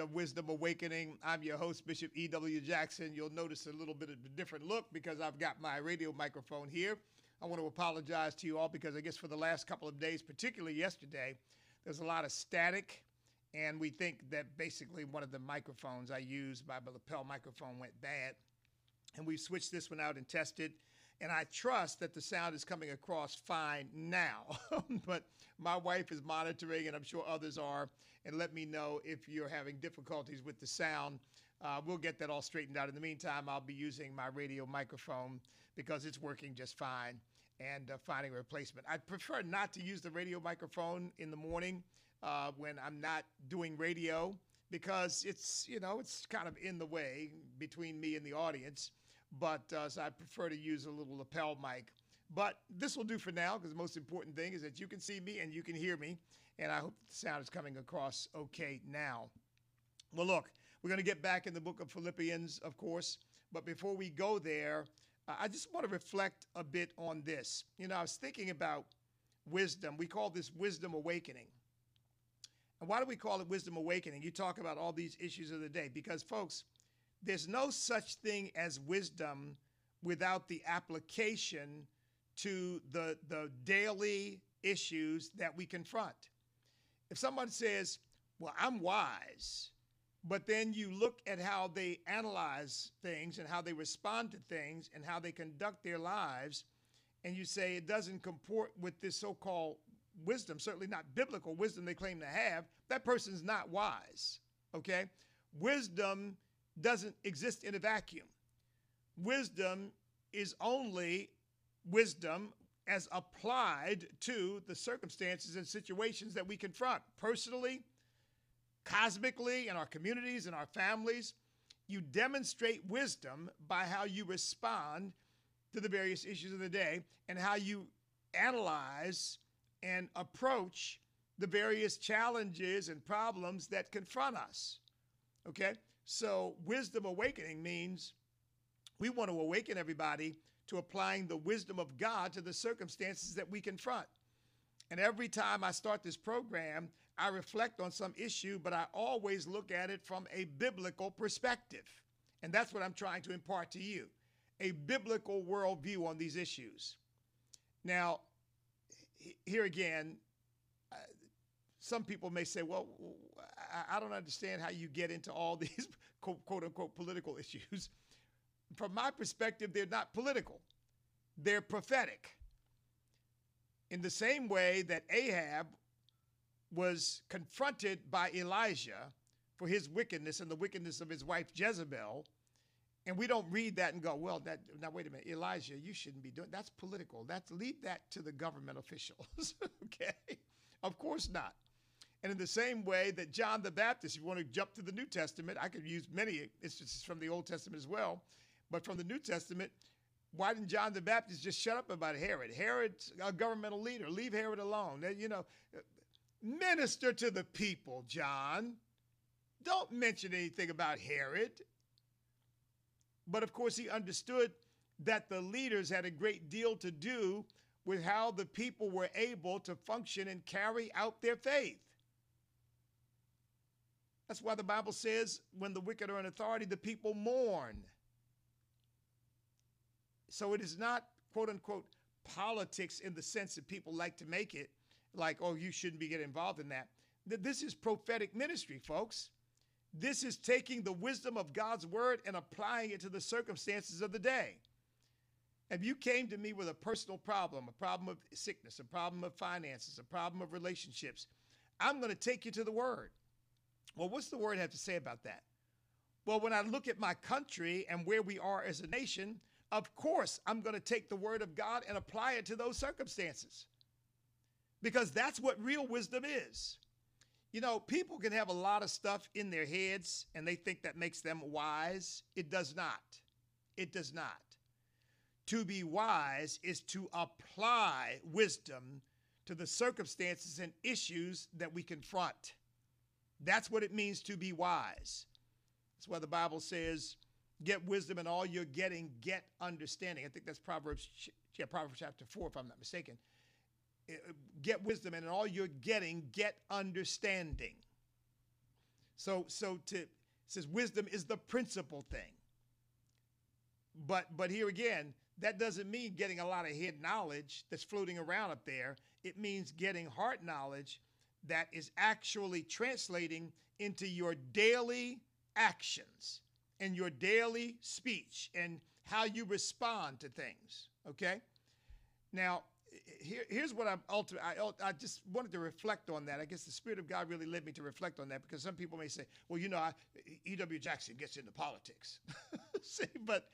of Wisdom Awakening. I'm your host, Bishop E.W. Jackson. You'll notice a little bit of a different look because I've got my radio microphone here. I want to apologize to you all because I guess for the last couple of days, particularly yesterday, there's a lot of static. And we think that basically one of the microphones I used, my lapel microphone, went bad. And we've switched this one out and tested and I trust that the sound is coming across fine now. but my wife is monitoring, and I'm sure others are, and let me know if you're having difficulties with the sound. Uh, we'll get that all straightened out. In the meantime, I'll be using my radio microphone because it's working just fine and uh, finding a replacement. I'd prefer not to use the radio microphone in the morning uh, when I'm not doing radio because it's, you know, it's kind of in the way between me and the audience but uh, so I prefer to use a little lapel mic. But this will do for now because the most important thing is that you can see me and you can hear me, and I hope the sound is coming across okay now. Well, look, we're going to get back in the book of Philippians, of course, but before we go there, I just want to reflect a bit on this. You know, I was thinking about wisdom. We call this wisdom awakening. And why do we call it wisdom awakening? You talk about all these issues of the day because, folks, there's no such thing as wisdom without the application to the, the daily issues that we confront. If someone says, Well, I'm wise, but then you look at how they analyze things and how they respond to things and how they conduct their lives, and you say it doesn't comport with this so called wisdom, certainly not biblical wisdom they claim to have, that person's not wise. Okay? Wisdom doesn't exist in a vacuum. Wisdom is only wisdom as applied to the circumstances and situations that we confront personally, cosmically, in our communities, in our families. You demonstrate wisdom by how you respond to the various issues of the day and how you analyze and approach the various challenges and problems that confront us. Okay? So, wisdom awakening means we want to awaken everybody to applying the wisdom of God to the circumstances that we confront. And every time I start this program, I reflect on some issue, but I always look at it from a biblical perspective. And that's what I'm trying to impart to you a biblical worldview on these issues. Now, here again, uh, some people may say, well, I don't understand how you get into all these quote, quote unquote political issues. From my perspective, they're not political, they're prophetic. In the same way that Ahab was confronted by Elijah for his wickedness and the wickedness of his wife Jezebel, and we don't read that and go, well, that now wait a minute, Elijah, you shouldn't be doing that's political. That's leave that to the government officials. okay? Of course not. And in the same way that John the Baptist, if you want to jump to the New Testament, I could use many instances from the Old Testament as well, but from the New Testament, why didn't John the Baptist just shut up about Herod? Herod's a governmental leader. Leave Herod alone. You know, minister to the people, John. Don't mention anything about Herod. But of course, he understood that the leaders had a great deal to do with how the people were able to function and carry out their faith. That's why the Bible says when the wicked are in authority, the people mourn. So it is not, quote unquote, politics in the sense that people like to make it, like, oh, you shouldn't be getting involved in that. This is prophetic ministry, folks. This is taking the wisdom of God's word and applying it to the circumstances of the day. If you came to me with a personal problem, a problem of sickness, a problem of finances, a problem of relationships, I'm going to take you to the word. Well, what's the word have to say about that? Well, when I look at my country and where we are as a nation, of course, I'm going to take the word of God and apply it to those circumstances. Because that's what real wisdom is. You know, people can have a lot of stuff in their heads and they think that makes them wise. It does not. It does not. To be wise is to apply wisdom to the circumstances and issues that we confront. That's what it means to be wise. That's why the Bible says, get wisdom and all you're getting, get understanding. I think that's Proverbs, yeah, Proverbs chapter 4, if I'm not mistaken. Uh, get wisdom and in all you're getting, get understanding. So so to says wisdom is the principal thing. But but here again, that doesn't mean getting a lot of head knowledge that's floating around up there. It means getting heart knowledge that is actually translating into your daily actions and your daily speech and how you respond to things. Okay? Now, here, here's what I'm ultimately, I, just wanted to reflect on that. I guess the Spirit of God really led me to reflect on that because some people may say, well, you know, E.W. Jackson gets into politics. See, but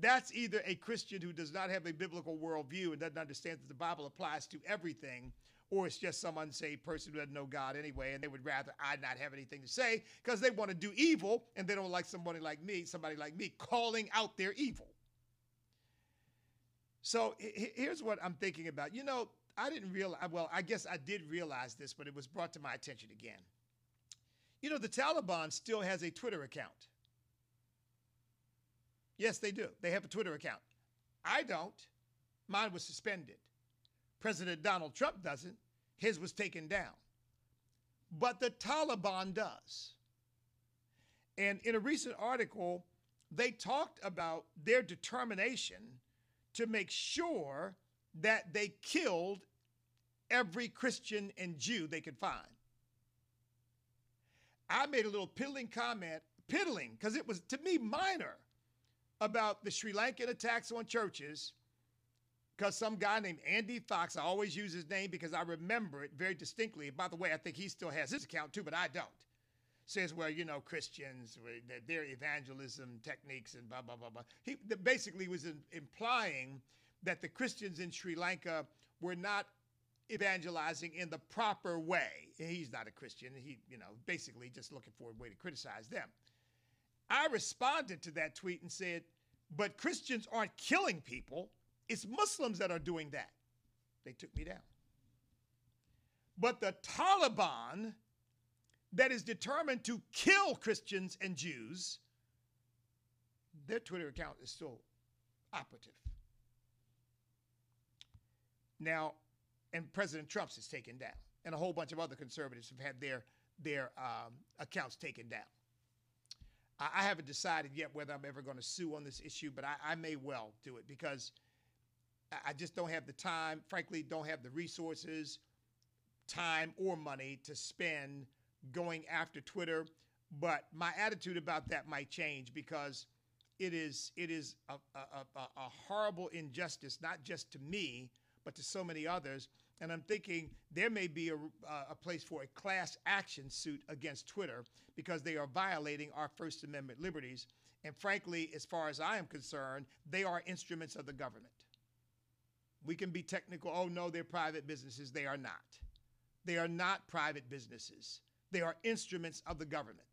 that's either a Christian who does not have a biblical worldview and doesn't understand that the Bible applies to everything, or it's just some unsaved person who doesn't know God anyway, and they would rather I not have anything to say because they want to do evil and they don't like somebody like me, somebody like me, calling out their evil. So here's what I'm thinking about. You know, I didn't realize, well, I guess I did realize this, but it was brought to my attention again. You know, the Taliban still has a Twitter account. Yes, they do. They have a Twitter account. I don't. Mine was suspended. President Donald Trump doesn't. His was taken down. But the Taliban does. And in a recent article, they talked about their determination to make sure that they killed every Christian and Jew they could find. I made a little piddling comment, piddling, because it was to me minor about the Sri Lankan attacks on churches because some guy named Andy Fox, I always use his name because I remember it very distinctly. By the way, I think he still has his account too, but I don't. Says, well, you know, Christians, their evangelism techniques and blah, blah, blah, blah. He basically was in, implying that the Christians in Sri Lanka were not evangelizing in the proper way. He's not a Christian. He, you know, basically just looking for a way to criticize them. I responded to that tweet and said, but Christians aren't killing people. It's Muslims that are doing that. They took me down. But the Taliban, that is determined to kill Christians and Jews, their Twitter account is still operative. Now, and President Trump's is taken down, and a whole bunch of other conservatives have had their their um, accounts taken down. I haven't decided yet whether I'm ever going to sue on this issue, but I, I, may well do it because I just don't have the time, frankly, don't have the resources, time, or money to spend going after Twitter. But my attitude about that might change because it is it is a, a, a, a horrible injustice, not just to me, but to so many others. And I'm thinking there may be a, a, place for a class action suit against Twitter because they are violating our First Amendment liberties. And frankly, as far as I am concerned, they are instruments of the government. We can be technical. Oh, no, they're private businesses. They are not. They are not private businesses. They are instruments of the government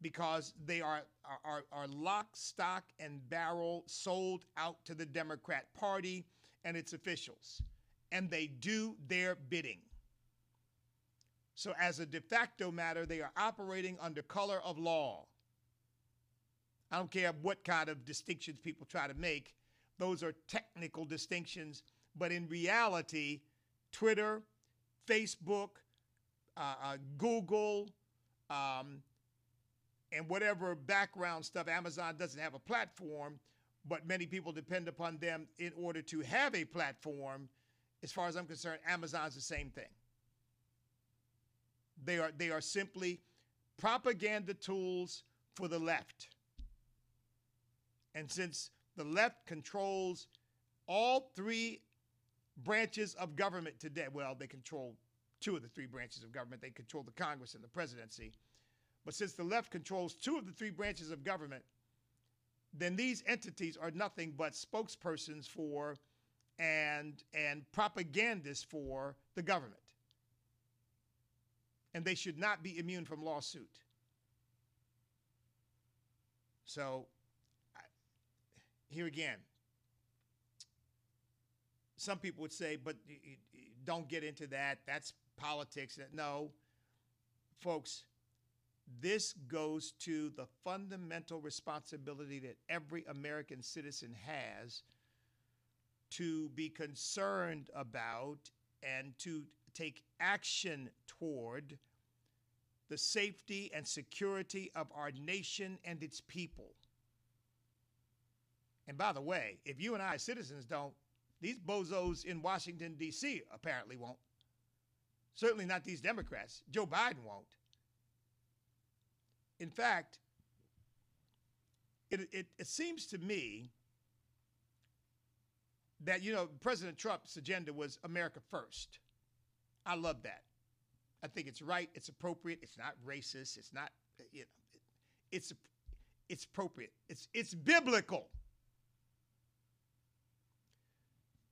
because they are, are, are lock, stock, and barrel sold out to the Democrat Party and its officials, and they do their bidding. So, as a de facto matter, they are operating under color of law. I don't care what kind of distinctions people try to make, those are technical distinctions. But in reality, Twitter, Facebook, uh, uh, Google, um, and whatever background stuff, Amazon doesn't have a platform, but many people depend upon them in order to have a platform. As far as I'm concerned, Amazon's the same thing. They are, they are simply propaganda tools for the left. And since the left controls all three branches of government today, well, they control two of the three branches of government. They control the Congress and the presidency. But since the left controls two of the three branches of government, then these entities are nothing but spokespersons for and and propagandists for the government. And they should not be immune from lawsuit. So here again, some people would say, but don't get into that. That's politics. No, folks, this goes to the fundamental responsibility that every American citizen has to be concerned about and to take action toward the safety and security of our nation and its people. And by the way, if you and I citizens don't, these bozos in Washington, D.C. apparently won't. Certainly not these Democrats. Joe Biden won't. In fact, it, it, it seems to me that, you know, President Trump's agenda was America first. I love that. I think it's right. It's appropriate. It's not racist. It's not, you know, it's, it's appropriate. It's, it's biblical.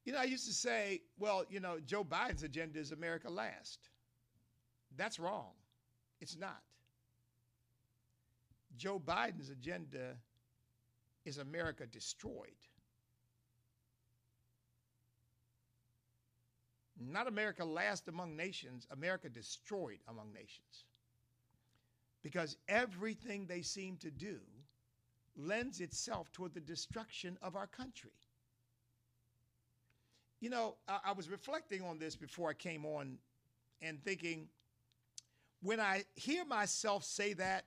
You know, I used to say, well, you know, Joe Biden's agenda is America last. That's wrong. It's not. Joe Biden's agenda is America destroyed. Not America last among nations, America destroyed among nations. Because everything they seem to do lends itself toward the destruction of our country. You know, I, I was reflecting on this before I came on and thinking, when I hear myself say that,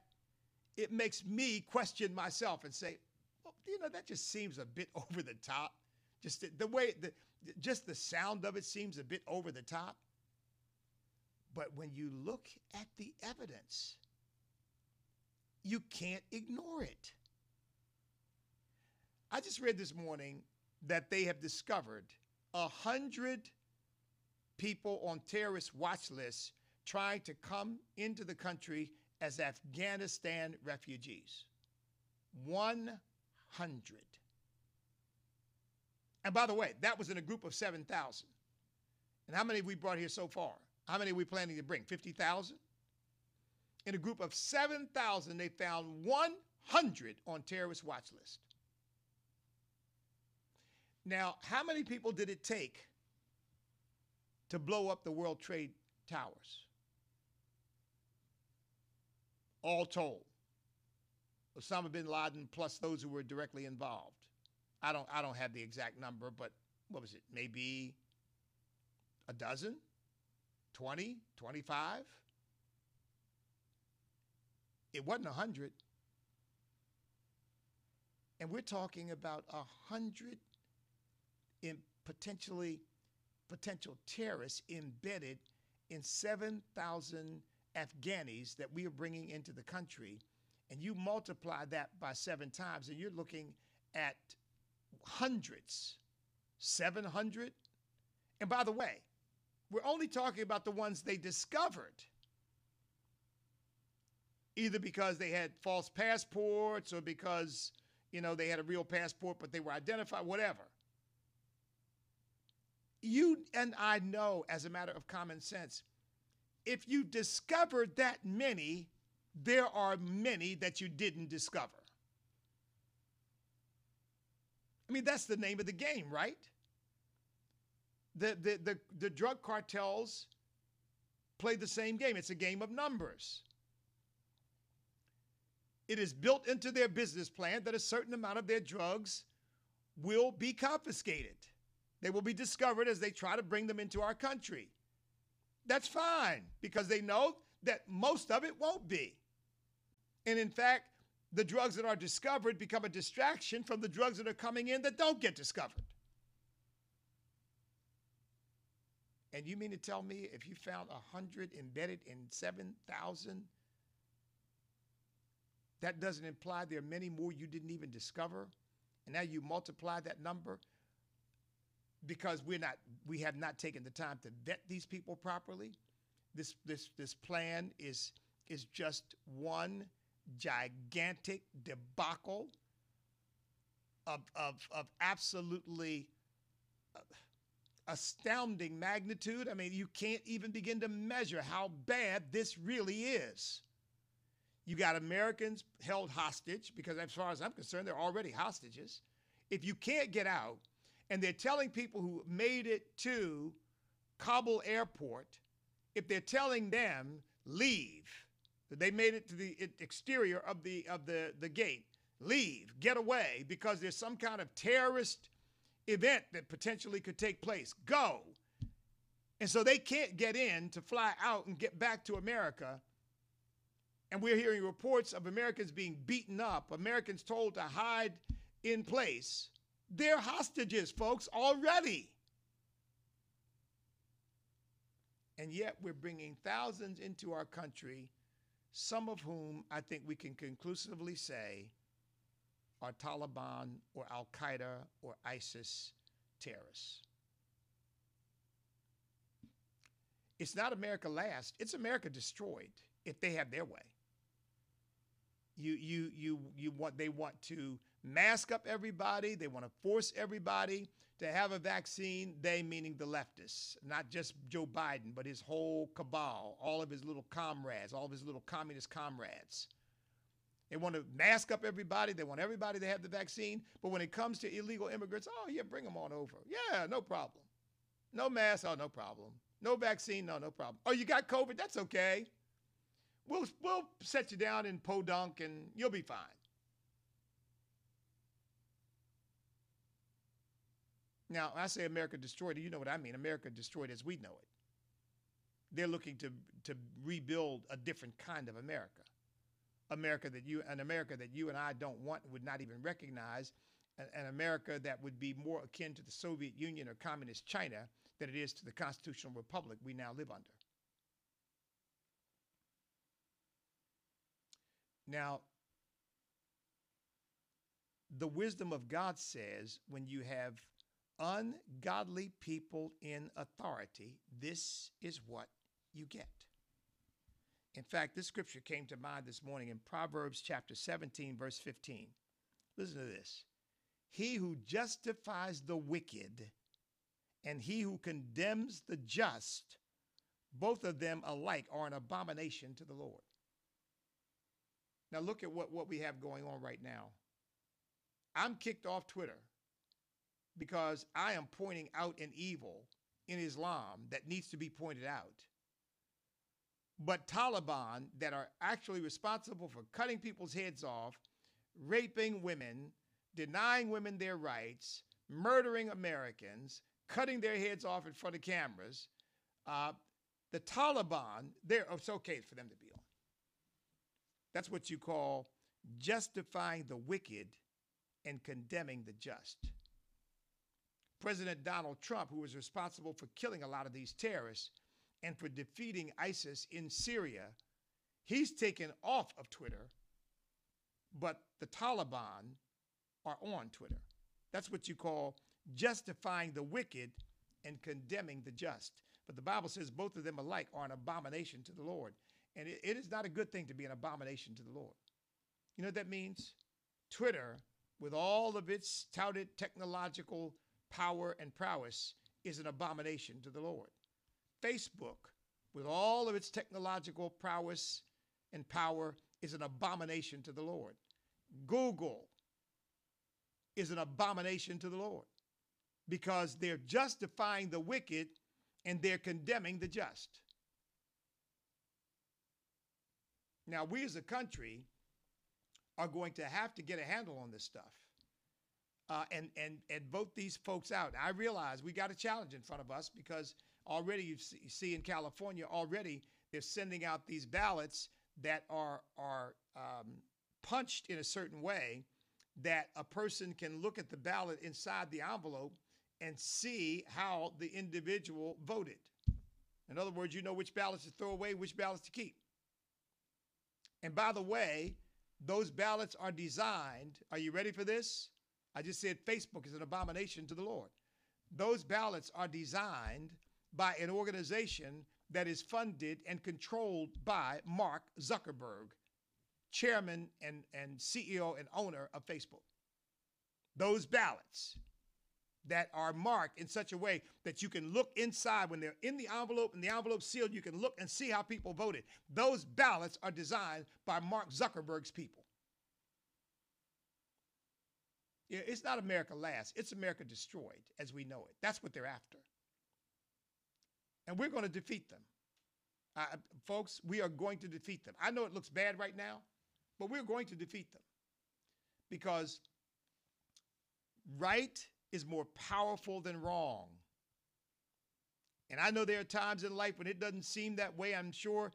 it makes me question myself and say, well, you know, that just seems a bit over the top. Just the, the way, the, just the sound of it seems a bit over the top. But when you look at the evidence, you can't ignore it. I just read this morning that they have discovered a hundred people on terrorist watch lists trying to come into the country as Afghanistan refugees. 100. And by the way, that was in a group of 7,000. And how many have we brought here so far? How many are we planning to bring? 50,000? In a group of 7,000, they found 100 on terrorist watch list. Now, how many people did it take to blow up the World Trade Towers? All told. Osama bin Laden plus those who were directly involved. I don't I don't have the exact number, but what was it? Maybe a dozen? 20, 25? It wasn't 100. And we're talking about a 100 in potentially potential terrorists embedded in 7,000 Afghanis that we are bringing into the country, and you multiply that by seven times, and you're looking at hundreds, 700. And by the way, we're only talking about the ones they discovered. Either because they had false passports or because, you know, they had a real passport but they were identified, whatever. You and I know, as a matter of common sense, if you discovered that many, there are many that you didn't discover. I mean, that's the name of the game, right? The, the, the, the drug cartels play the same game. It's a game of numbers. It is built into their business plan that a certain amount of their drugs will be confiscated. They will be discovered as they try to bring them into our country. That's fine because they know that most of it won't be. And in fact, the drugs that are discovered become a distraction from the drugs that are coming in that don't get discovered. And you mean to tell me if you found 100 embedded in 7,000, that doesn't imply there are many more you didn't even discover? And now you multiply that number because we're not we have not taken the time to vet these people properly. This this this plan is is just one gigantic debacle of of of absolutely uh, astounding magnitude. I mean, you can't even begin to measure how bad this really is. You got Americans held hostage because, as far as I'm concerned, they're already hostages. If you can't get out, and they're telling people who made it to Kabul airport, if they're telling them leave, they made it to the exterior of the of the, the gate, leave, get away, because there's some kind of terrorist event that potentially could take place. Go. And so they can't get in to fly out and get back to America. And we're hearing reports of Americans being beaten up, Americans told to hide in place. They're hostages, folks, already. And yet we're bringing thousands into our country, some of whom I think we can conclusively say are Taliban or Al Qaeda or ISIS terrorists. It's not America last, it's America destroyed if they have their way. You, you, you, you want, they want to mask up everybody, they want to force everybody to have a vaccine, they meaning the leftists, not just Joe Biden, but his whole cabal, all of his little comrades, all of his little communist comrades. They want to mask up everybody. They want everybody to have the vaccine. But when it comes to illegal immigrants, oh, yeah, bring them on over. Yeah, no problem. No mask, oh, no problem. No vaccine, no, no problem. Oh, you got COVID? That's okay. We'll, we'll set you down in Podunk and you'll be fine. Now, I say America destroyed, you know what I mean. America destroyed as we know it. They're looking to, to rebuild a different kind of America. America that you, an America that you and I don't want, would not even recognize, an, an America that would be more akin to the Soviet Union or communist China than it is to the constitutional republic we now live under. Now, the wisdom of God says when you have ungodly people in authority, this is what you get. In fact, this scripture came to mind this morning in Proverbs chapter 17, verse 15. Listen to this. He who justifies the wicked and he who condemns the just, both of them alike are an abomination to the Lord. Now, look at what, what we have going on right now. I'm kicked off Twitter because I am pointing out an evil in Islam that needs to be pointed out. But Taliban that are actually responsible for cutting people's heads off, raping women, denying women their rights, murdering Americans, cutting their heads off in front of cameras. Uh, the Taliban, they're, it's okay for them to be on. That's what you call justifying the wicked and condemning the just. President Donald Trump, who was responsible for killing a lot of these terrorists and for defeating ISIS in Syria, he's taken off of Twitter, but the Taliban are on Twitter. That's what you call justifying the wicked and condemning the just. But the Bible says both of them alike are an abomination to the Lord. And it, is not a good thing to be an abomination to the Lord. You know what that means? Twitter, with all of its touted technological power, and prowess is an abomination to the Lord. Facebook, with all of its technological prowess and power, is an abomination to the Lord. Google is an abomination to the Lord because they're justifying the wicked and they're condemning the just. Now, we as a country are going to have to get a handle on this stuff uh, and and and vote these folks out. I realize we got a challenge in front of us because already you see, in California already they're sending out these ballots that are are um, punched in a certain way that a person can look at the ballot inside the envelope and see how the individual voted. In other words, you know which ballots to throw away, which ballots to keep. And by the way, those ballots are designed. Are you ready for this? I just said Facebook is an abomination to the Lord. Those ballots are designed by an organization that is funded and controlled by Mark Zuckerberg, chairman and, and CEO and owner of Facebook. Those ballots that are marked in such a way that you can look inside when they're in the envelope and the envelope sealed, you can look and see how people voted. Those ballots are designed by Mark Zuckerberg's people. It's not America last, it's America destroyed as we know it. That's what they're after. And we're going to defeat them. Uh, folks, we are going to defeat them. I know it looks bad right now, but we're going to defeat them because right is more powerful than wrong. And I know there are times in life when it doesn't seem that way. I'm sure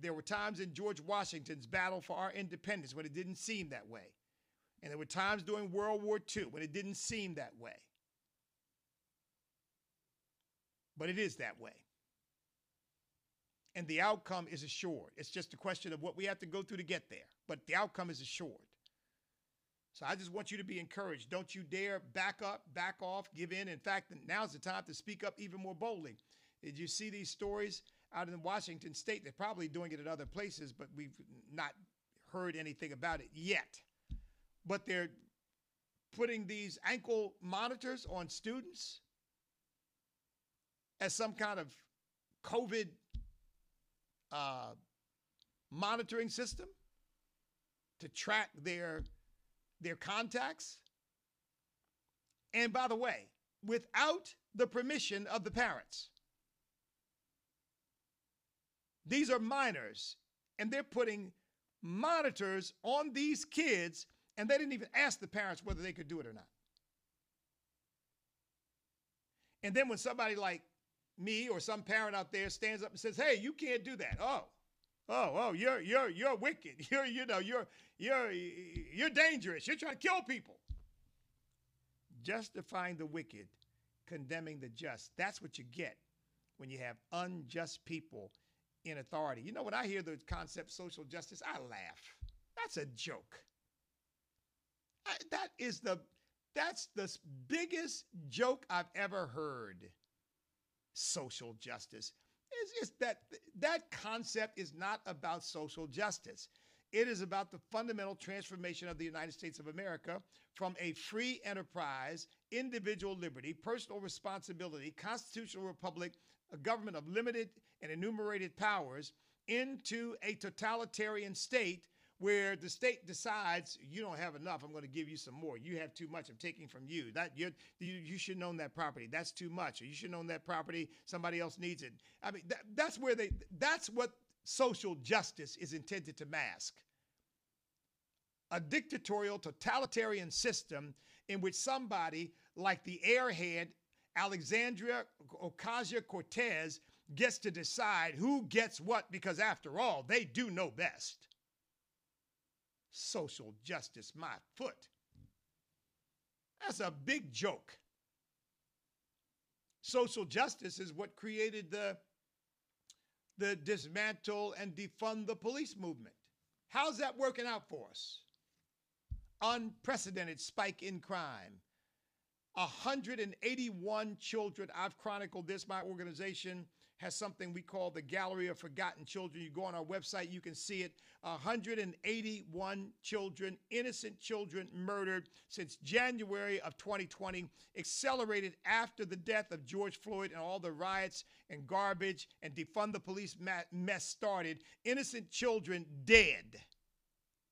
there were times in George Washington's battle for our independence when it didn't seem that way. And there were times during World War II when it didn't seem that way. But it is that way. And the outcome is assured. It's just a question of what we have to go through to get there. But the outcome is assured. So I just want you to be encouraged. Don't you dare back up, back off, give in. In fact, now's the time to speak up even more boldly. Did you see these stories out in Washington State? They're probably doing it at other places, but we've not heard anything about it yet. But they're putting these ankle monitors on students as some kind of COVID uh, monitoring system to track their their contacts. And by the way, without the permission of the parents. These are minors, and they're putting monitors on these kids, and they didn't even ask the parents whether they could do it or not. And then when somebody like me or some parent out there stands up and says, "Hey, you can't do that," oh, oh, oh, you're you're you're wicked. You're you know you're you're you're dangerous. You're trying to kill people. Justifying the wicked, condemning the just. That's what you get when you have unjust people in authority. You know, when I hear the concept social justice, I laugh. That's a joke. That is the that's the biggest joke I've ever heard. Social justice. It's just that that concept is not about social justice. It is about the fundamental transformation of the United States of America from a free enterprise, individual liberty, personal responsibility, constitutional republic, a government of limited and enumerated powers into a totalitarian state where the state decides you don't have enough i'm going to give you some more. You have too much i'm taking from you. That you you should own that property. That's too much. Or you should own that property. Somebody else needs it. I mean that, that's where they that's what social justice is intended to mask. A dictatorial totalitarian system in which somebody like the airhead alexandria ocasio-cortez gets to decide who gets what because, after all, they do know best. Social justice, my foot. That's a big joke. Social justice is what created the, the dismantle and defund the police movement. How's that working out for us? Unprecedented spike in crime. 181 children. I've chronicled this, my organization has something we call the Gallery of Forgotten Children. You go on our website, you can see it. 181 children, innocent children murdered since January of 2020, accelerated after the death of George Floyd and all the riots and garbage and defund the police mess started. Innocent children dead.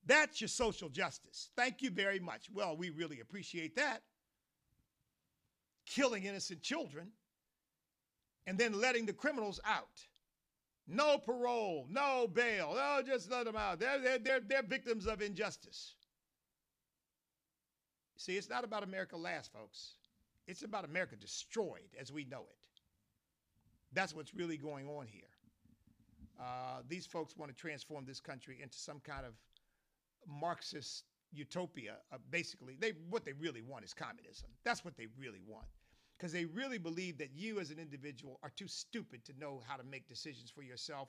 That's your social justice. Thank you very much. Well, we really appreciate that. Killing innocent children and then letting the criminals out. No parole, no bail. No, just let them out. They're, they're, they're, they're victims of injustice. See, it's not about America last, folks. It's about America destroyed as we know it. That's what's really going on here. Uh, these folks want to transform this country into some kind of Marxist utopia. Uh, basically, they what they really want is communism. That's what they really want because they really believe that you as an individual are too stupid to know how to make decisions for yourself.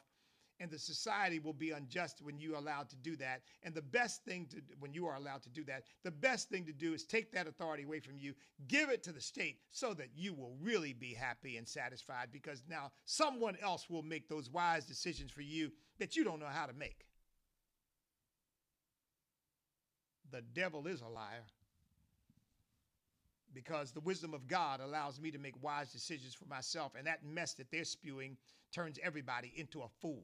And the society will be unjust when you are allowed to do that. And the best thing to when you are allowed to do that the best thing to do is take that authority away from you give it to the state so that you will really be happy and satisfied because now someone else will make those wise decisions for you that you don't know how to make. The devil is a liar because the wisdom of God allows me to make wise decisions for myself. And that mess that they're spewing turns everybody into a fool.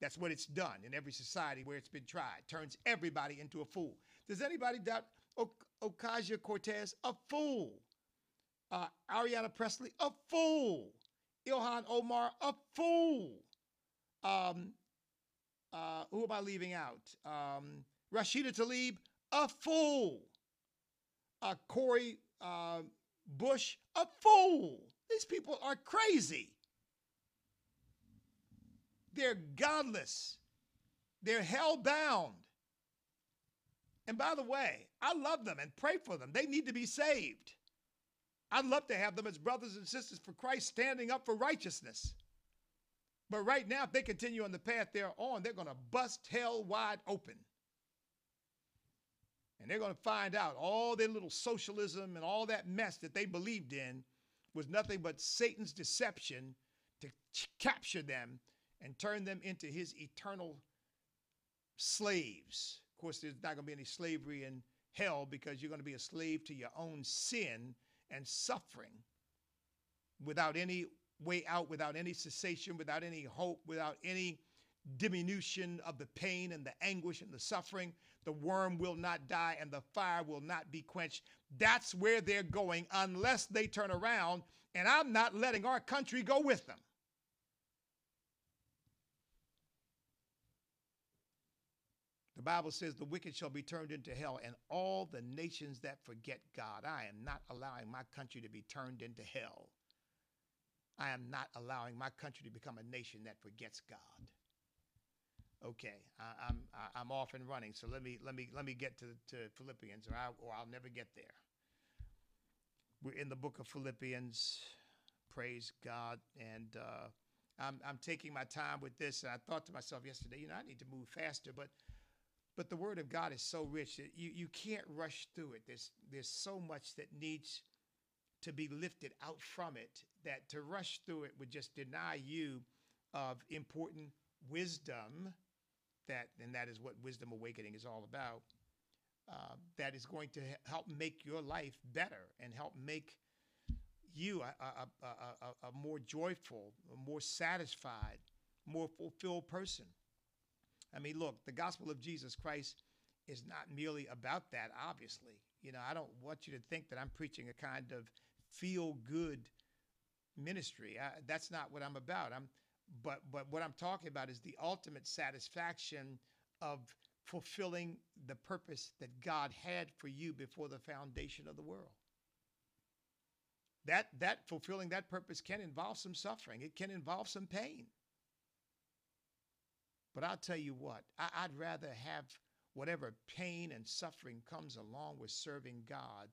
That's what it's done in every society where it's been tried, turns everybody into a fool. Does anybody doubt Ocasio Cortez? A fool. Uh, Ayanna Pressley? A fool. Ilhan Omar? A fool. Um, uh, who am I leaving out? Um, Rashida Tlaib? A fool uh, Cori uh, Bush a fool. These people are crazy. They're godless. They're hell bound. And by the way, I love them and pray for them. They need to be saved. I'd love to have them as brothers and sisters for Christ standing up for righteousness. But right now, if they continue on the path they're on, they're going to bust hell wide open. And they're going to find out all their little socialism and all that mess that they believed in was nothing but Satan's deception to capture them and turn them into his eternal slaves. Of course, there's not going to be any slavery in hell because you're going to be a slave to your own sin and suffering without any way out, without any cessation, without any hope, without any diminution of the pain and the anguish and the suffering. The worm will not die and the fire will not be quenched. That's where they're going unless they turn around, and I'm not letting our country go with them. The Bible says the wicked shall be turned into hell, and all the nations that forget God. I am not allowing my country to be turned into hell. I am not allowing my country to become a nation that forgets God. Okay, I, I'm I'm off and running. So let me let me let me get to to Philippians, or I or I'll never get there. We're in the book of Philippians. Praise God, and uh, I'm I'm taking my time with this. And I thought to myself yesterday, you know, I need to move faster, but but the Word of God is so rich that you you can't rush through it. There's there's so much that needs to be lifted out from it that to rush through it would just deny you of important wisdom that and that is what wisdom awakening is all about uh, that is going to help make your life better and help make you a, a, a, a, more joyful more satisfied more fulfilled person i mean look the gospel of jesus christ is not merely about that obviously you know i don't want you to think that i'm preaching a kind of feel good ministry. I, that's not what I'm about. I'm but but what I'm talking about is the ultimate satisfaction of fulfilling the purpose that God had for you before the foundation of the world. That that fulfilling that purpose can involve some suffering. It can involve some pain. But I'll tell you what, I, I'd rather have whatever pain and suffering comes along with serving God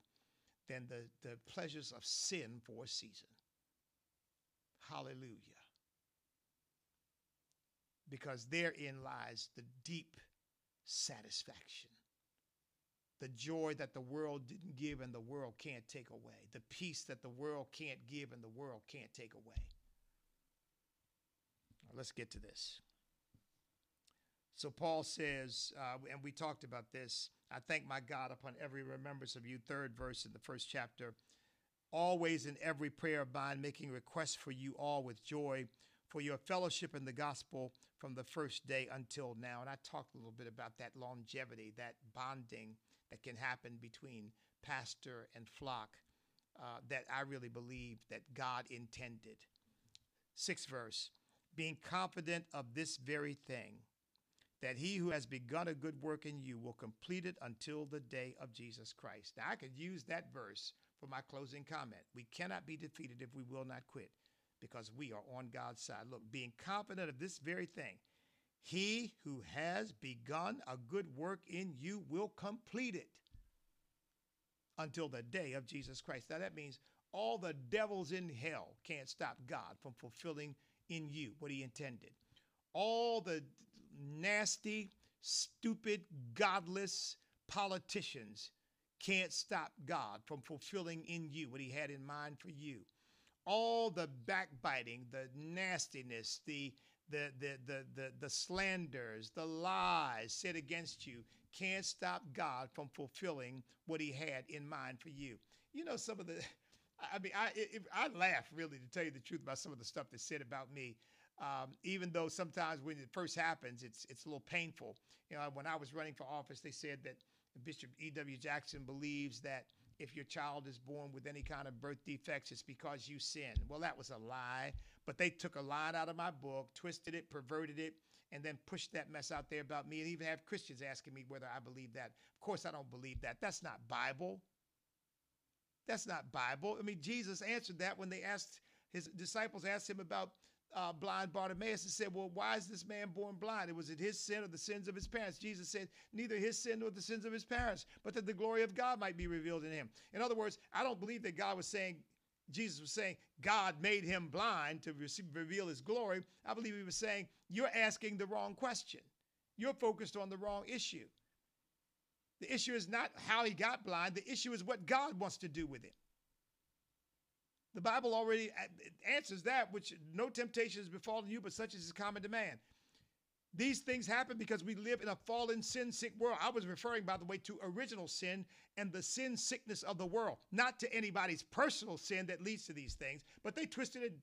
than the, the pleasures of sin for a season. Hallelujah. Because therein lies the deep satisfaction, the joy that the world didn't give and the world can't take away, the peace that the world can't give and the world can't take away. Now, let's get to this. So Paul says, uh, and we talked about this I thank my God upon every remembrance of you. Third verse in the first chapter. Always in every prayer of mine, making requests for you all with joy for your fellowship in the gospel from the first day until now. And I talked a little bit about that longevity, that bonding that can happen between pastor and flock uh, that I really believe that God intended. Sixth verse, being confident of this very thing that he who has begun a good work in you will complete it until the day of Jesus Christ. Now, I could use that verse for my closing comment. We cannot be defeated if we will not quit because we are on God's side. Look, being confident of this very thing, he who has begun a good work in you will complete it until the day of Jesus Christ. Now, that means all the devils in hell can't stop God from fulfilling in you what he intended. All the nasty, stupid, godless politicians can't stop God from fulfilling in you what he had in mind for you. All the backbiting, the nastiness, the the, the, the, the, the slanders, the lies said against you can't stop God from fulfilling what he had in mind for you. You know, some of the, I mean, I, I laugh really to tell you the truth about some of the stuff that's said about me. Um, even though sometimes when it first happens, it's it's a little painful. You know, when I was running for office, they said that Bishop E.W. Jackson believes that if your child is born with any kind of birth defects, it's because you sin. Well, that was a lie. But they took a line out of my book, twisted it, perverted it, and then pushed that mess out there about me, and even have Christians asking me whether I believe that. Of course, I don't believe that. That's not Bible. That's not Bible. I mean, Jesus answered that when they asked his disciples asked him about uh, blind Bartimaeus and said, Well, why is this man born blind? Was it his sin or the sins of his parents? Jesus said, Neither his sin nor the sins of his parents, but that the glory of God might be revealed in him. In other words, I don't believe that God was saying, Jesus was saying, God made him blind to receive, reveal his glory. I believe he was saying, You're asking the wrong question. You're focused on the wrong issue. The issue is not how he got blind, the issue is what God wants to do with him. The Bible already uh, answers that, which no temptation has befallen you, but such is common demand. These things happen because we live in a fallen, sin sick world. I was referring, by the way, to original sin and the sin sickness of the world, not to anybody's personal sin that leads to these things, but they twisted it,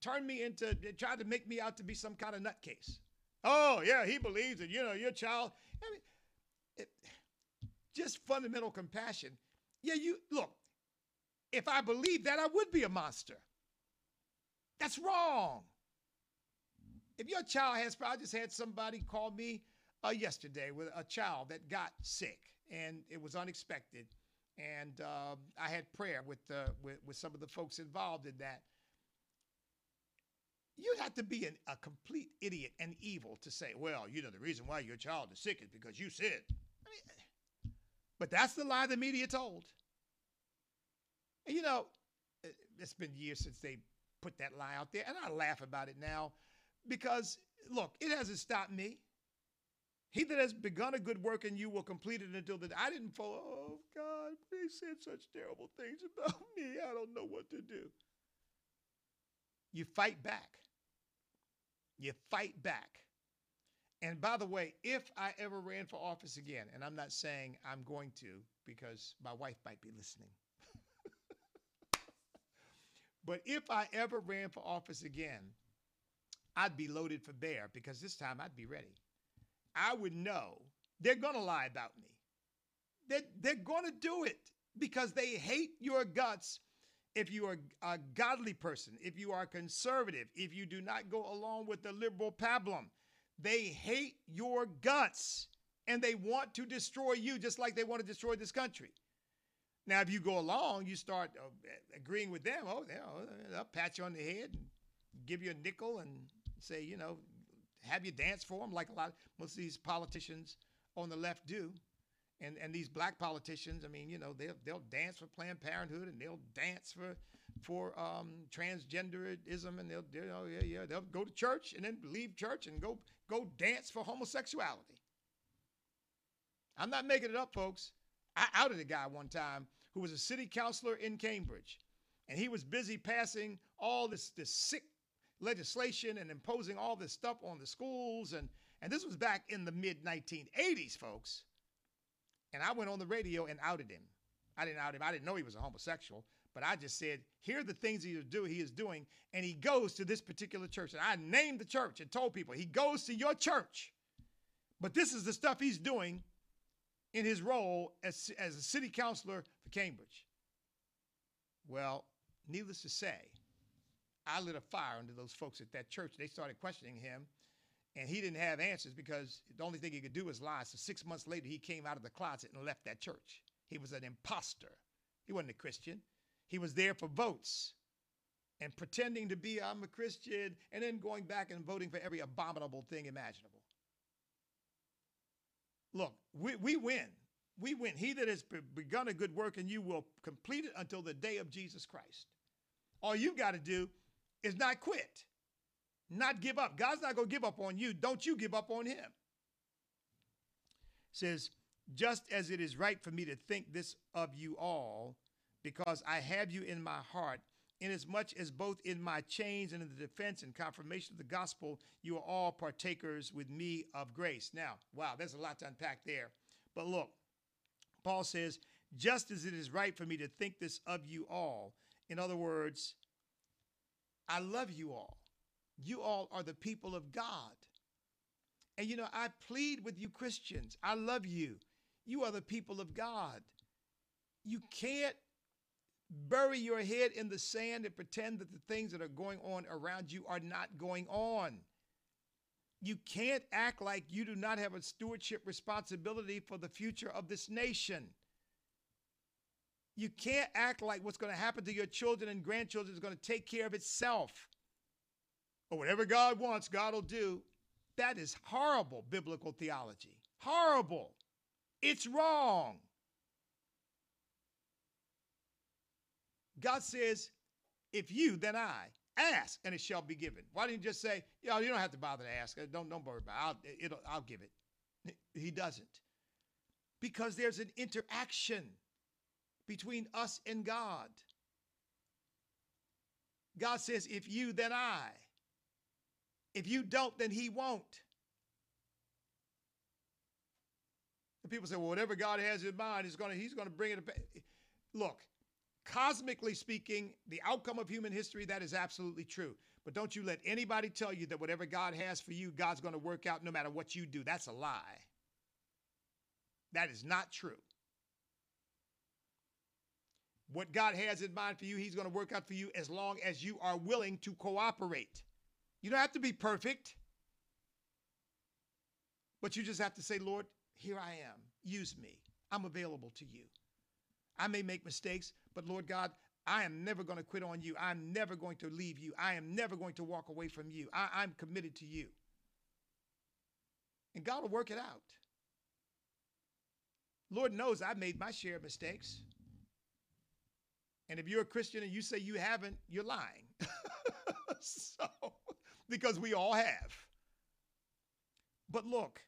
turned me into, tried to make me out to be some kind of nutcase. Oh, yeah, he believes that, you know, your child. I mean, it, just fundamental compassion. Yeah, you look, if I believed that, I would be a monster. That's wrong. If your child has, I just had somebody call me uh, yesterday with a child that got sick and it was unexpected. And uh, I had prayer with, uh, with, with some of the folks involved in that. You'd have to be an, a complete idiot and evil to say, well, you know, the reason why your child is sick is because you said. I mean, but that's the lie the media told. You know, eh, it's been years since they put that lie out there, and I laugh about it now because, look, it hasn't stopped me. He that has begun a good work in you will complete it until the I didn't fall. Oh God, they said such terrible things about me. I don't know what to do. You fight back. You fight back. And by the way, if I ever ran for office again, and I'm not saying I'm going to because my wife might be listening. But if I ever ran for office again, I'd be loaded for bear because this time I'd be ready. I would know they're going to lie about me. They're, they're going to do it because they hate your guts if you are a godly person, if you are conservative, if you do not go along with the liberal pablum. They hate your guts and they want to destroy you just like they want to destroy this country. Now, if you go along, you start uh, agreeing with them. Oh, they'll pat you on the head and give you a nickel and say, you know, have you dance for them, like a lot, most of these politicians on the left do. And, and these black politicians, I mean, you know, they'll, they'll dance for Planned Parenthood and they'll dance for for um, transgenderism and they'll, you yeah, yeah, they'll go to church and then leave church and go go dance for homosexuality. I'm not making it up, folks. I outed a guy one time who was a city councilor in Cambridge, and he was busy passing all this, this sick legislation and imposing all this stuff on the schools. And, and this was back in the mid 1980s, folks. And I went on the radio and outed him. I didn't out him. I didn't know he was a homosexual, but I just said, here are the things he is, do, he is doing. And he goes to this particular church. And I named the church and told people, he goes to your church. But this is the stuff he's doing in his role as, as a city councilor Cambridge. Well, needless to say, I lit a fire under those folks at that church. They started questioning him, and he didn't have answers because the only thing he could do was lie. So six months later, he came out of the closet and left that church. He was an impostor. He wasn't a Christian. He was there for votes and pretending to be, I'm a Christian, and then going back and voting for every abominable thing imaginable. Look, we, we win. We went, He that has begun a good work in you will complete it until the day of Jesus Christ. All you've got to do is not quit, not give up. God's not going to give up on you. Don't you give up on him. It says, just as it is right for me to think this of you all, because I have you in my heart, inasmuch as both in my chains and in the defense and confirmation of the gospel, you are all partakers with me of grace. Now, wow, there's a lot to unpack there. But look, Paul says, just as it is right for me to think this of you all. In other words, I love you all. You all are the people of God. And you know, I plead with you, Christians. I love you. You are the people of God. You can't bury your head in the sand and pretend that the things that are going on around you are not going on. You can't act like you do not have a stewardship responsibility for the future of this nation. You can't act like what's going to happen to your children and grandchildren is going to take care of itself. or whatever God wants, God will do. That is horrible biblical theology. Horrible. It's wrong. God says, if you, then I. Ask and it shall be given. Why didn't you just say, know, you don't have to bother to ask. Don't, don't worry about it. I'll, I'll give it. He doesn't. Because there's an interaction between us and God. God says, if you, then I. If you don't, then he won't. And people say, well, whatever God has in mind, is gonna, he's going to bring it. Up. Look, cosmically speaking, the outcome of human history, that is absolutely true. But don't you let anybody tell you that whatever God has for you, God's going to work out no matter what you do. That's a lie. That is not true. What God has in mind for you, He's going to work out for you as long as you are willing to cooperate. You don't have to be perfect, but you just have to say, Lord, here I am. Use me. I'm available to you. I may make mistakes, but Lord God, I am never going to quit on you. I'm never going to leave you. I am never going to walk away from you. I, am committed to you. And God will work it out. Lord knows I've made my share of mistakes. And if you're a Christian and you say you haven't, you're lying. so, because we all have. But look,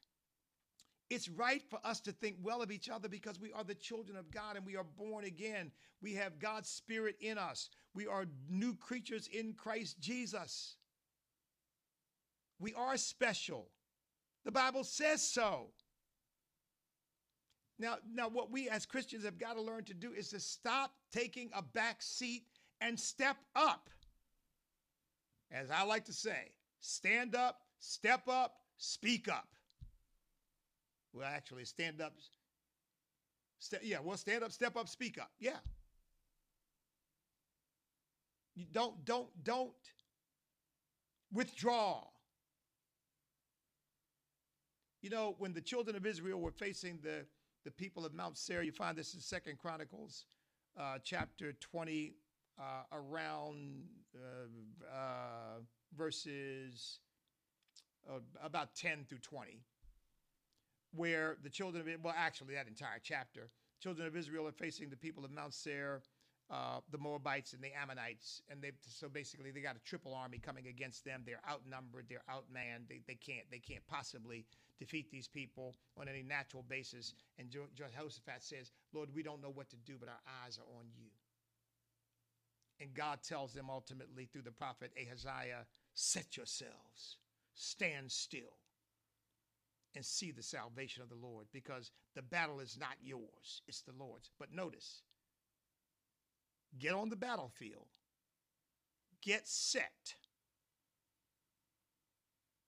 it's right for us to think well of each other because we are the children of God and we are born again. We have God's Spirit in us. We are new creatures in Christ Jesus. We are special. The Bible says so. Now, now what we as Christians have got to learn to do is to stop taking a back seat and step up. As I like to say, stand up, step up, speak up. Well, actually, stand up. St- yeah, well, stand up, step up, speak up. Yeah. You don't, don't, don't withdraw. You know, when the children of Israel were facing the, the people of Mount Seir, you find this in Second Chronicles uh, chapter 20, uh, around uh, uh verses uh, about 10 through 20 where the children of well, actually that entire chapter, children of Israel are facing the people of Mount Seir, uh, the Moabites and the Ammonites, and they so basically they got a triple army coming against them. They're outnumbered, they're outmanned. They, they can't they can't possibly defeat these people on any natural basis. And Jehoshaphat says, "Lord, we don't know what to do, but our eyes are on you." And God tells them ultimately through the prophet Ahaziah, "Set yourselves, stand still." And see the salvation of the Lord because the battle is not yours, it's the Lord's. But notice, get on the battlefield, get set.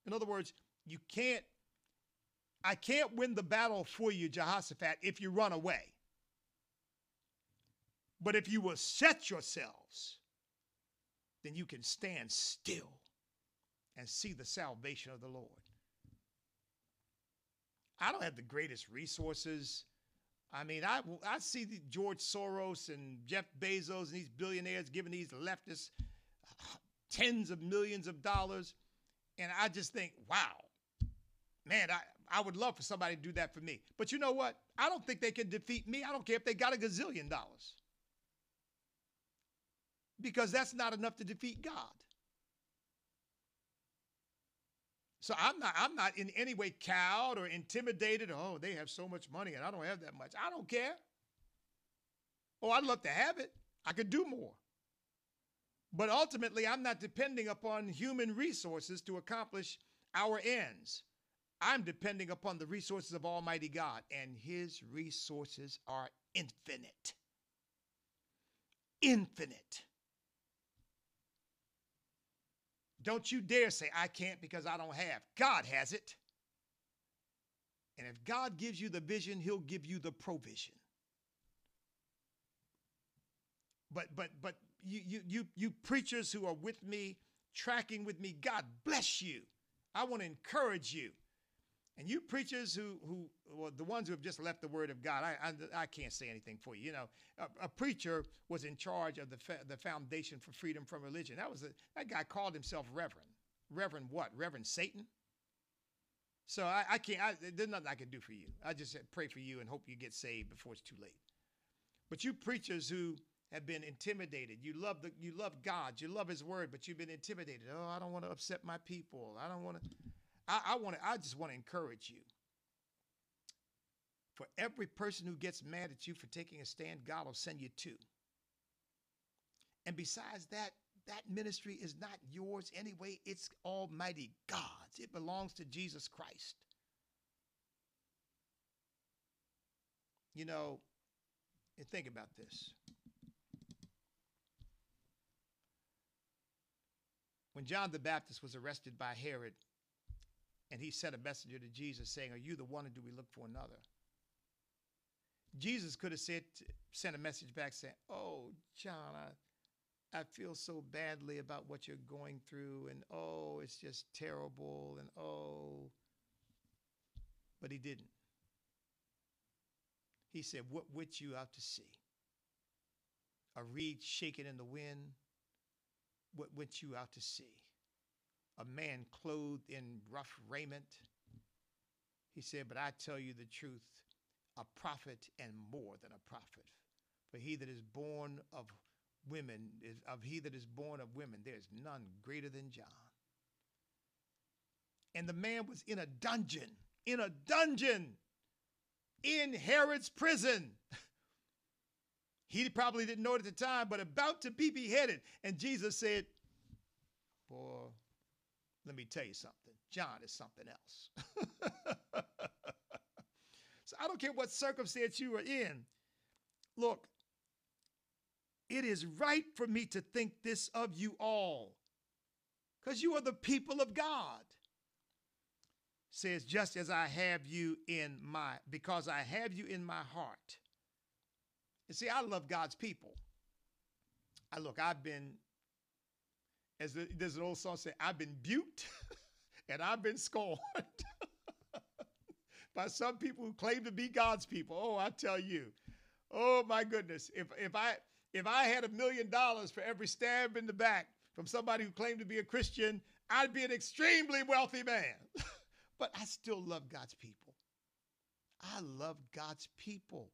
In other words, you can't, I can't win the battle for you, Jehoshaphat, if you run away. But if you will set yourselves, then you can stand still and see the salvation of the Lord. I don't have the greatest resources. I mean, I, I see George Soros and Jeff Bezos and these billionaires giving these leftists uh, tens of millions of dollars. And I just think, wow, man, I, I would love for somebody to do that for me. But you know what? I don't think they can defeat me. I don't care if they got a gazillion dollars. Because that's not enough to defeat God. So I'm not I'm not in any way cowed or intimidated. Oh, they have so much money and I don't have that much. I don't care. Oh, I'd love to have it. I could do more. But ultimately, I'm not depending upon human resources to accomplish our ends. I'm depending upon the resources of Almighty God, and His resources are infinite. Infinite. Don't you dare say, I can't because I don't have. God has it. And if God gives you the vision, he'll give you the provision. But but but you you you you preachers who are with me, tracking with me, God bless you. I want to encourage you. And you preachers who, who well, the ones who have just left the word of God, I, I, I can't say anything for you. You know, a, a preacher was in charge of the, fa- the Foundation for Freedom from Religion. That was a, that guy called himself Reverend. Reverend what? Reverend Satan? So I, I can't, I, there's nothing I can do for you. I just pray for you and hope you get saved before it's too late. But you preachers who have been intimidated, you love the, you love God, you love His Word, but you've been intimidated. Oh, I don't want to upset my people. I don't want to. I, I want to. I just want to encourage you. For every person who gets mad at you for taking a stand, God will send you two. And besides that, that ministry is not yours anyway. It's Almighty God's. It belongs to Jesus Christ. You know, and think about this. When John the Baptist was arrested by Herod, and he sent a messenger to Jesus saying, Are you the one or do we look for another? Jesus could have sent a message back saying, Oh, John, I, I feel so badly about what you're going through, and oh, it's just terrible, and oh. But he didn't. He said, What went you out to see? A reed shaking in the wind? What went you out to see? A man clothed in rough raiment? He said, But I tell you the truth, a prophet and more than a prophet. For he that is born of women, is, of he that is born of women, there is none greater than John. And the man was in a dungeon, in a dungeon, in Herod's prison. he probably didn't know it at the time, but about to be beheaded. And Jesus said, Boy, let me tell you something. John is something else. so I don't care what circumstance you are in. Look, it is right for me to think this of you all, because you are the people of God. Says, just as I have you in my, because I have you in my heart. You see, I love God's people. I look, I've been, as the, there's an old song say, I've been buked and I've been scorned by some people who claim to be God's people. Oh, I tell you, oh my goodness, if if I if I had a million dollars for every stab in the back from somebody who claimed to be a Christian, I'd be an extremely wealthy man. but I still love God's people. I love God's people.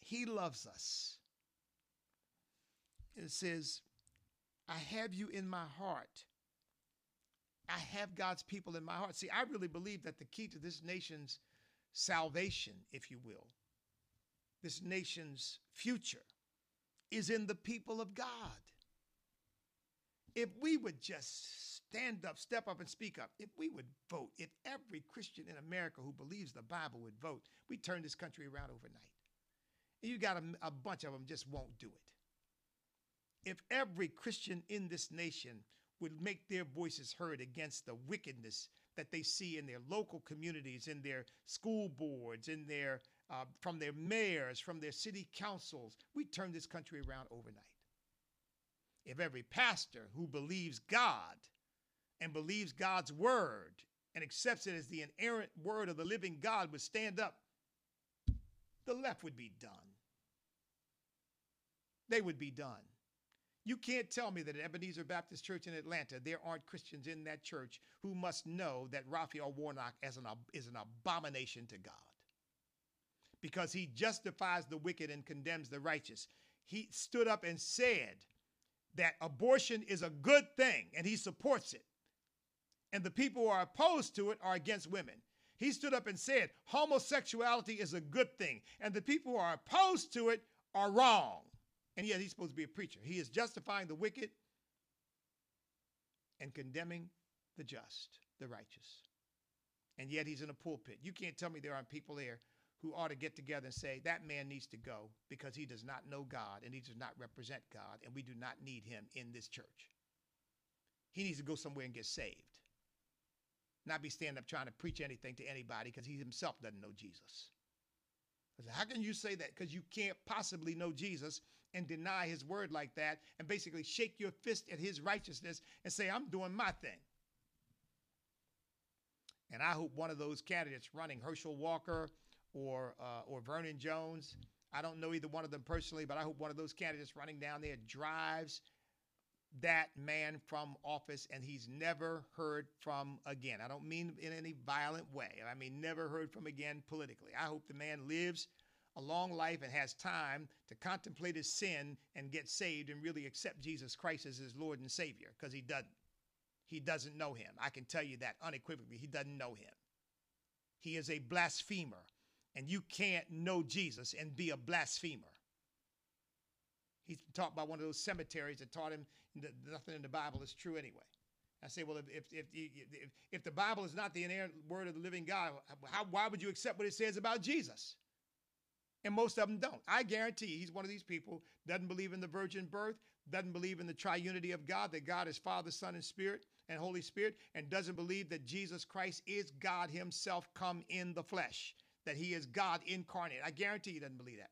He loves us. It says, I have you in my heart. I have God's people in my heart. See, I really believe that the key to this nation's salvation, if you will, this nation's future, is in the people of God. If we would just stand up, step up, and speak up, if we would vote, if every Christian in America who believes the Bible would vote, we'd turn this country around overnight. And you got a, a bunch of them just won't do it. If every Christian in this nation would make their voices heard against the wickedness that they see in their local communities, in their school boards, in their uh, from their mayors, from their city councils. We turn this country around overnight. If every pastor who believes God and believes God's word and accepts it as the inerrant word of the living God would stand up, the left would be done. They would be done. You can't tell me that at Ebenezer Baptist Church in Atlanta, there aren't Christians in that church who must know that Raphael Warnock is an, is an abomination to God because he justifies the wicked and condemns the righteous. He stood up and said that abortion is a good thing and he supports it. And the people who are opposed to it are against women. He stood up and said homosexuality is a good thing and the people who are opposed to it are wrong. And yet he's supposed to be a preacher. He is justifying the wicked and condemning the just, the righteous. And yet he's in a pulpit. You can't tell me there aren't people there who ought to get together and say, that man needs to go because he does not know God and he does not represent God, and we do not need him in this church. He needs to go somewhere and get saved. Not be standing up trying to preach anything to anybody because he himself doesn't know Jesus. Said, How can you say that? Because you can't possibly know Jesus and deny his word like that and basically shake your fist at his righteousness and say, I'm doing my thing. And I hope one of those candidates running, Herschel Walker, or uh, or Vernon Jones. I don't know either one of them personally, but I hope one of those candidates running down there drives that man from office and he's never heard from again. I don't mean in any violent way. I mean never heard from again politically. I hope the man lives a long life and has time to contemplate his sin and get saved and really accept Jesus Christ as his Lord and Savior because he doesn't. He doesn't know him. I can tell you that unequivocally. He doesn't know him. He is a blasphemer, and you can't know Jesus and be a blasphemer. He's taught by one of those cemeteries that taught him that nothing in the Bible is true anyway. I say, well, if, if, if, if, if the Bible is not the inerrant word of the living God, how, why would you accept what it says about Jesus? And most of them don't. I guarantee he's one of these people, doesn't believe in the virgin birth, doesn't believe in the triunity of God, that God is Father, Son, and Spirit, and Holy Spirit, and doesn't believe that Jesus Christ is God Himself come in the flesh, that He is God incarnate. I guarantee he doesn't believe that.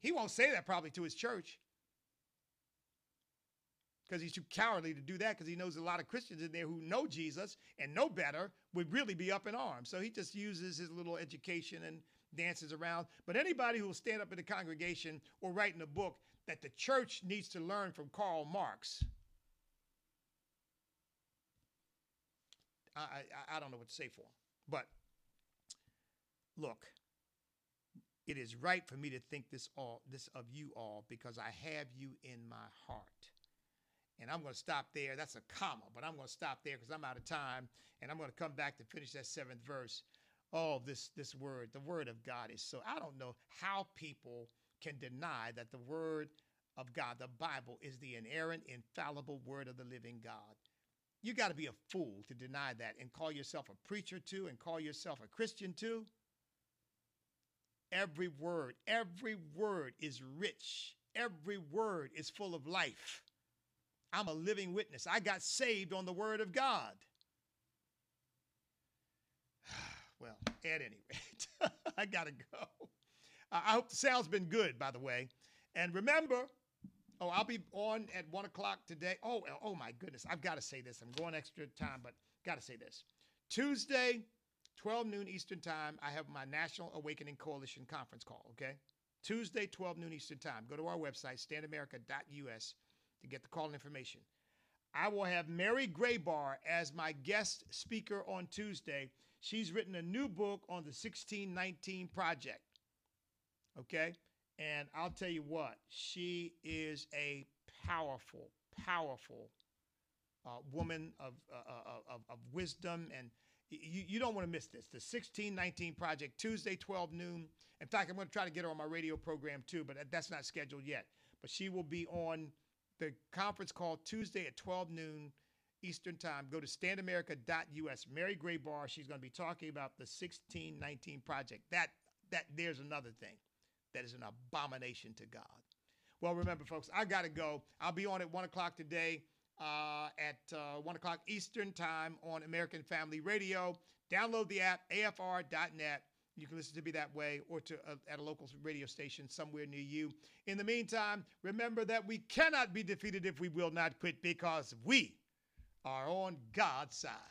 He won't say that probably to his church because he's too cowardly to do that because he knows a lot of Christians in there who know Jesus and know better would really be up in arms. So he just uses his little education and dances around. But anybody who will stand up in the congregation or write in a book that the church needs to learn from Karl Marx, I, I, I don't know what to say for him. But look, it is right for me to think this all this of you all because I have you in my heart. And I'm going to stop there. That's a comma, but I'm going to stop there because I'm out of time. And I'm going to come back to finish that seventh verse. Oh, this this word, the word of God is so. I don't know how people can deny that the word of God, the Bible, is the inerrant, infallible word of the living God. You got to be a fool to deny that and call yourself a preacher too and call yourself a Christian too. Every word, every word is rich. Every word is full of life. I'm a living witness. I got saved on the word of God. Well, at any rate, I got to go. I hope the sound's been good, by the way. And remember, oh, I'll be on at one o'clock today. Oh, oh, oh my goodness, I've got to say this. I'm going extra time, but got to say this. Tuesday, 12 noon Eastern Time, I have my National Awakening Coalition conference call, okay? Tuesday, 12 noon Eastern Time. Go to our website, standamerica.us, to get the call and information. I will have Mary Grabar as my guest speaker on Tuesday. She's written a new book on the 1619 Project, okay? And I'll tell you what, she is a powerful, powerful uh, woman of, uh, uh of, of wisdom and you, you don't want to miss this. The 1619 Project, Tuesday, 12 noon. In fact, I'm going to try to get her on my radio program too, but that's not scheduled yet. But she will be on the conference call Tuesday at 12 noon Eastern Time. Go to standamerica.us. Mary Grabar, she's going to be talking about the 1619 Project. That that there's another thing that is an abomination to God. Well, remember, folks, I got to go. I'll be on at one o'clock today uh, at uh, 1 o'clock Eastern Time on American Family Radio. Download the app, afr.net. You can listen to me that way or to uh, at a local radio station somewhere near you. In the meantime, remember that we cannot be defeated if we will not quit because we are on God's side.